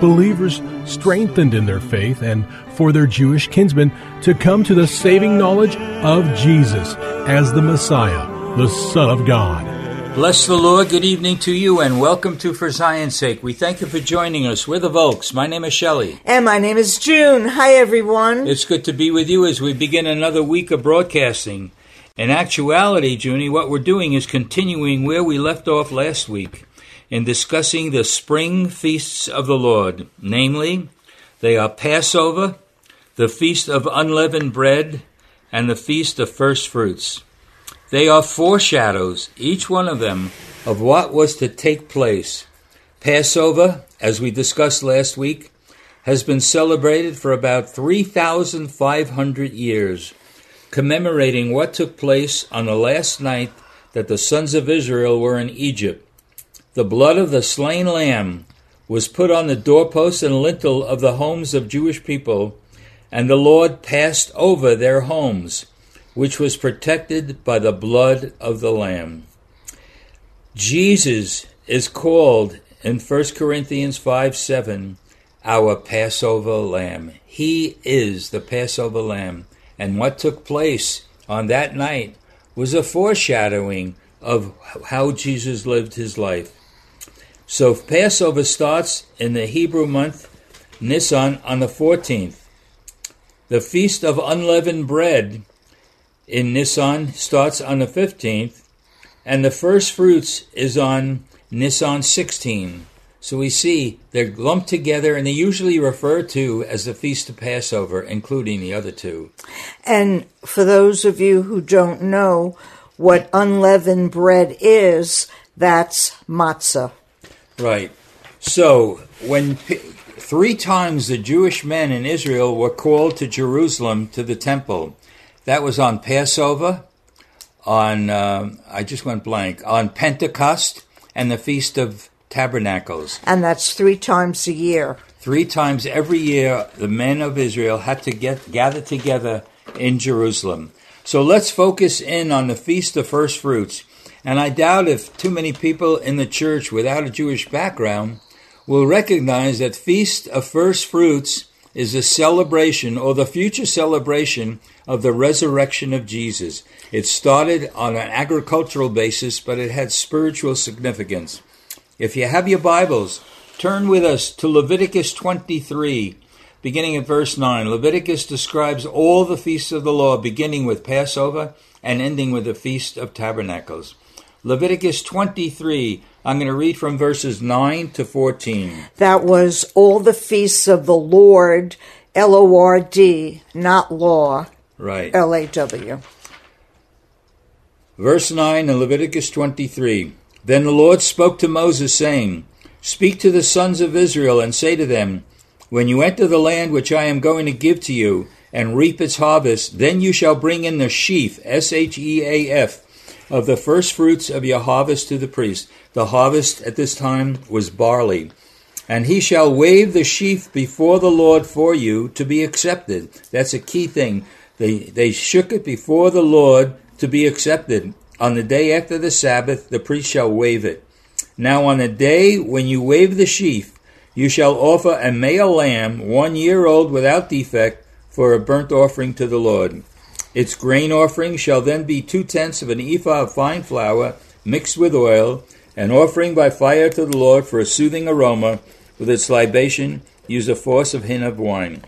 Believers strengthened in their faith and for their Jewish kinsmen to come to the saving knowledge of Jesus as the Messiah, the Son of God. Bless the Lord. Good evening to you and welcome to For Zion's Sake. We thank you for joining us. We're the Volks. My name is Shelley. And my name is June. Hi, everyone. It's good to be with you as we begin another week of broadcasting. In actuality, Junie, what we're doing is continuing where we left off last week in discussing the spring feasts of the Lord. Namely, they are Passover, the Feast of Unleavened Bread, and the Feast of First Fruits. They are foreshadows, each one of them, of what was to take place. Passover, as we discussed last week, has been celebrated for about 3,500 years, commemorating what took place on the last night that the sons of Israel were in Egypt. The blood of the slain lamb was put on the doorposts and lintel of the homes of Jewish people, and the Lord passed over their homes, which was protected by the blood of the lamb. Jesus is called in 1 Corinthians 5 7 our Passover lamb. He is the Passover lamb. And what took place on that night was a foreshadowing of how Jesus lived his life. So Passover starts in the Hebrew month Nisan on the 14th. The Feast of Unleavened Bread in Nisan starts on the 15th, and the first fruits is on Nisan 16. So we see they're lumped together and they usually referred to as the Feast of Passover, including the other two. And for those of you who don't know what unleavened bread is, that's matzah. Right. So when three times the Jewish men in Israel were called to Jerusalem to the temple, that was on Passover, on um, I just went blank on Pentecost and the Feast of Tabernacles. And that's three times a year. Three times every year, the men of Israel had to get gather together in Jerusalem. So let's focus in on the Feast of First Fruits. And I doubt if too many people in the church without a Jewish background will recognize that Feast of First Fruits is a celebration or the future celebration of the resurrection of Jesus. It started on an agricultural basis, but it had spiritual significance. If you have your Bibles, turn with us to Leviticus 23, beginning at verse 9. Leviticus describes all the feasts of the law, beginning with Passover and ending with the Feast of Tabernacles. Leviticus 23, I'm going to read from verses 9 to 14. That was all the feasts of the Lord, L O R D, not law, Right. L A W. Verse 9 in Leviticus 23 Then the Lord spoke to Moses, saying, Speak to the sons of Israel, and say to them, When you enter the land which I am going to give to you, and reap its harvest, then you shall bring in the sheaf, S H E A F, of the first fruits of your harvest to the priest. The harvest at this time was barley. And he shall wave the sheaf before the Lord for you to be accepted. That's a key thing. They, they shook it before the Lord to be accepted. On the day after the Sabbath, the priest shall wave it. Now, on the day when you wave the sheaf, you shall offer a male lamb, one year old without defect, for a burnt offering to the Lord. Its grain offering shall then be two tenths of an ephah of fine flour mixed with oil, an offering by fire to the Lord for a soothing aroma. With its libation, use a fourth of hin of wine.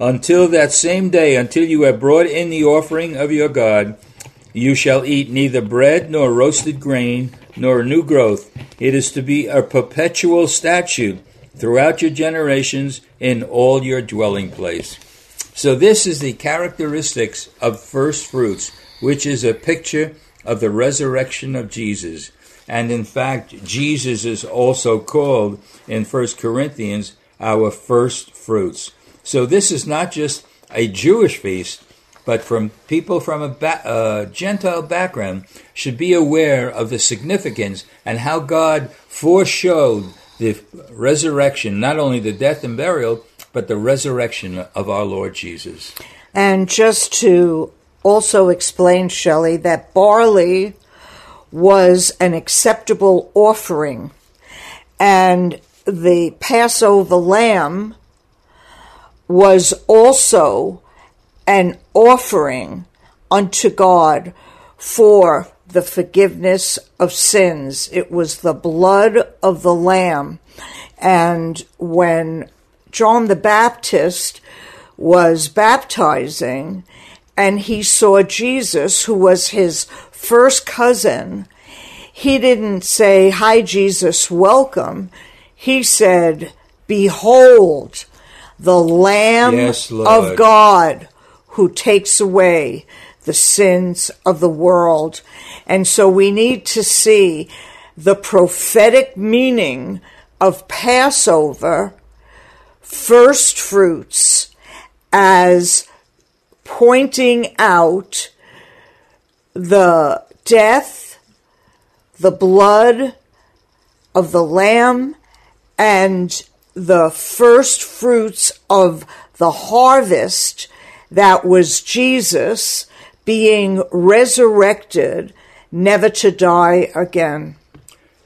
Until that same day, until you have brought in the offering of your God, you shall eat neither bread nor roasted grain nor new growth. It is to be a perpetual statute throughout your generations in all your dwelling place. So this is the characteristics of first fruits, which is a picture of the resurrection of Jesus. And in fact, Jesus is also called in 1 Corinthians our first fruits. So this is not just a Jewish feast, but from people from a ba- uh, Gentile background should be aware of the significance and how God foreshowed the resurrection, not only the death and burial, but the resurrection of our Lord Jesus. And just to also explain, Shelley, that barley was an acceptable offering, and the Passover lamb was also an offering unto God for the forgiveness of sins. It was the blood of the Lamb. And when John the Baptist was baptizing and he saw Jesus, who was his first cousin, he didn't say, Hi, Jesus, welcome. He said, Behold, the Lamb Yes, of God who takes away the sins of the world. And so we need to see the prophetic meaning of Passover, first fruits, as pointing out the death, the blood of the Lamb, and the first fruits of the harvest that was Jesus being resurrected, never to die again.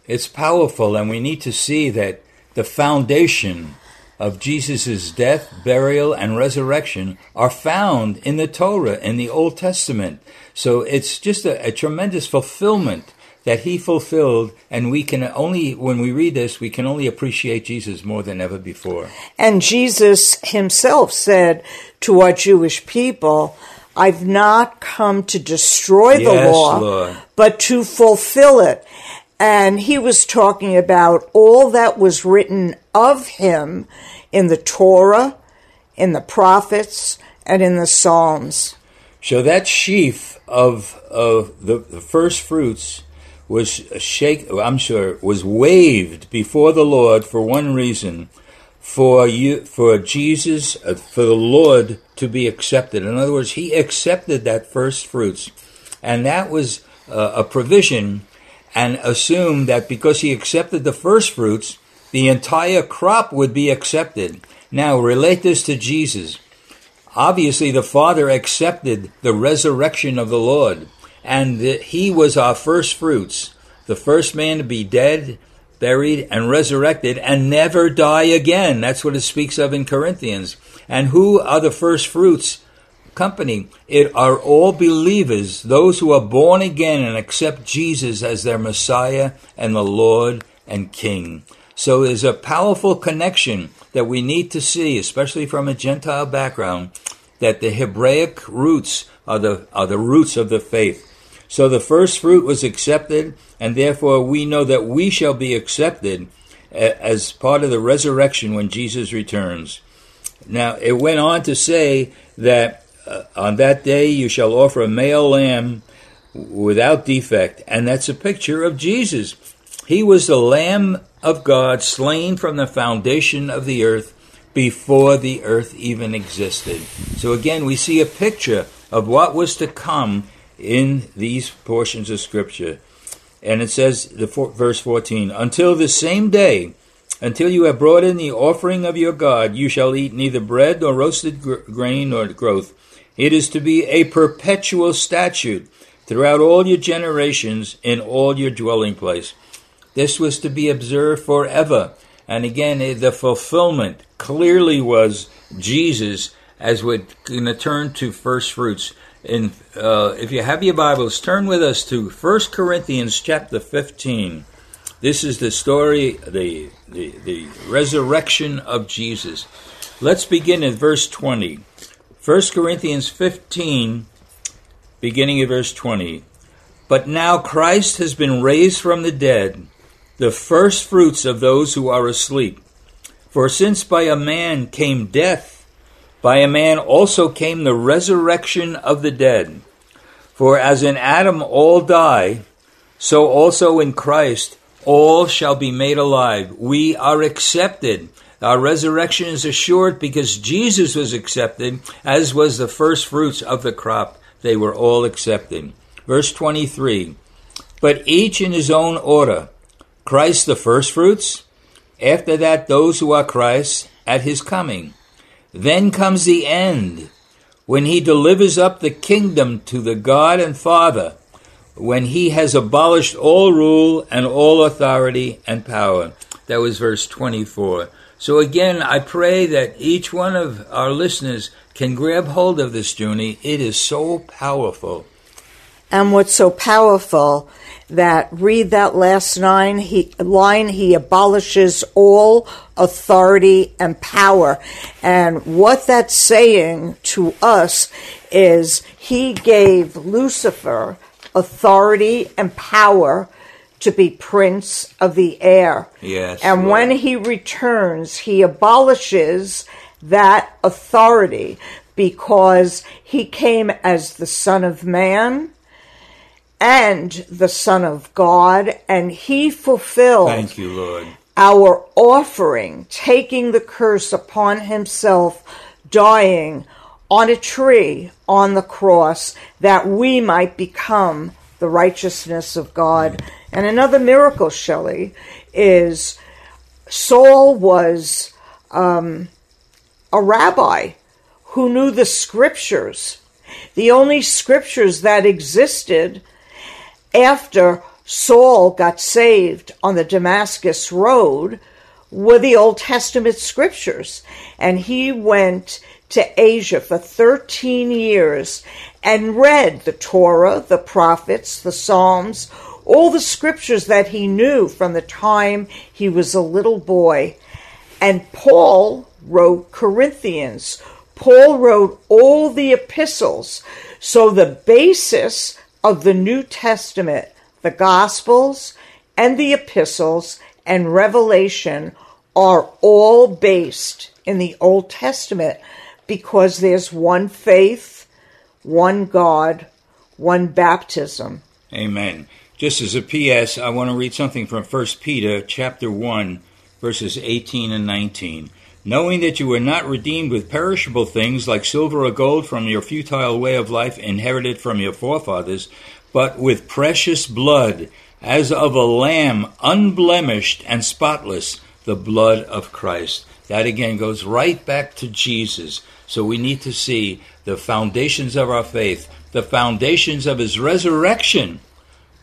It's powerful, and we need to see that the foundation of Jesus' death, burial, and resurrection are found in the Torah, in the Old Testament. So it's just a, a tremendous fulfillment that he fulfilled, and we can only, when we read this, we can only appreciate Jesus more than ever before. And Jesus himself said to our Jewish people, I've not come to destroy the Yes, law, Lord. but to fulfill it. And he was talking about all that was written of him in the Torah, in the prophets, and in the Psalms. So that sheaf of of the, the first fruits was shake. I'm sure was waved before the Lord for one reason, for you, for Jesus, uh, for the Lord to be accepted. In other words, He accepted that first fruits, and that was uh, a provision, and assumed that because He accepted the first fruits, the entire crop would be accepted. Now relate this to Jesus. Obviously, the Father accepted the resurrection of the Lord, and He was our first fruits, the first man to be dead, buried, and resurrected, and never die again. That's what it speaks of in Corinthians. And who are the first fruits? Company. It are all believers, those who are born again and accept Jesus as their Messiah and the Lord and King. So there's a powerful connection that we need to see, especially from a Gentile background, that the Hebraic roots are the, are the roots of the faith. So the first fruit was accepted, and therefore we know that we shall be accepted as part of the resurrection when Jesus returns. Now, it went on to say that uh, on that day you shall offer a male lamb without defect, and that's a picture of Jesus. He was the Lamb of God slain from the foundation of the earth before the earth even existed. So again, we see a picture of what was to come in these portions of Scripture. And it says, the verse 14, until the same day, until you have brought in the offering of your God, you shall eat neither bread nor roasted gr- grain nor growth. It is to be a perpetual statute throughout all your generations in all your dwelling place. This was to be observed forever. And again, eh, the fulfillment clearly was Jesus as we're going to turn to first fruits. And uh, if you have your Bibles, turn with us to 1 Corinthians chapter 15. This is the story, the, the, the resurrection of Jesus. Let's begin at verse 20. 1 Corinthians 15, beginning at verse 20. But now Christ has been raised from the dead, the first fruits of those who are asleep. For since by a man came death, by a man also came the resurrection of the dead. For as in Adam all die, so also in Christ all shall be made alive. We are accepted. Our resurrection is assured because Jesus was accepted, as was the first fruits of the crop. They were all accepted. Verse 23 But each in his own order Christ the firstfruits, after that, those who are Christ at his coming. Then comes the end, when he delivers up the kingdom to the God and Father, when he has abolished all rule and all authority and power. That was verse 24. So again, I pray that each one of our listeners can grab hold of this, Junie. It is so powerful. And what's so powerful that read that last line he line he abolishes all authority and power. And what that's saying to us is he gave Lucifer authority and power to be prince of the air. Yes. And Lord. when he returns, he abolishes that authority because he came as the Son of Man and the Son of God, and he fulfilled Thank you, Lord. our offering, taking the curse upon himself, dying on a tree on the cross, that we might become the righteousness of God. And another miracle, Shelley, is Saul was um, a rabbi who knew the scriptures, the only scriptures that existed after Saul got saved on the Damascus Road were the Old Testament scriptures. And he went to Asia for 13 years and read the Torah, the prophets, the Psalms, all the scriptures that he knew from the time he was a little boy. And Paul wrote Corinthians. Paul wrote all the epistles. So the basis of the New Testament, the Gospels and the epistles and Revelation are all based in the Old Testament because there's one faith, one God, one baptism. Amen. Just as a PS, I want to read something from 1 Peter chapter 1, verses 18 and 19. Knowing that you were not redeemed with perishable things like silver or gold from your futile way of life inherited from your forefathers, but with precious blood, as of a lamb, unblemished and spotless, the blood of Christ. That again goes right back to Jesus. So we need to see the foundations of our faith, the foundations of his resurrection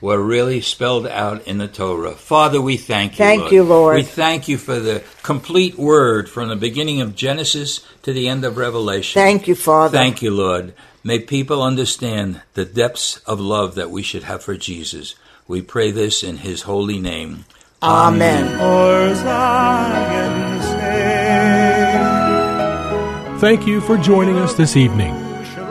were really spelled out in the Torah. Father, we thank you. Thank Lord. you, Lord. We thank you for the complete word from the beginning of Genesis to the end of Revelation. Thank you, Father. Thank you, Lord. May people understand the depths of love that we should have for Jesus. We pray this in his holy name. Amen. For Zion's. Thank you for joining us this evening.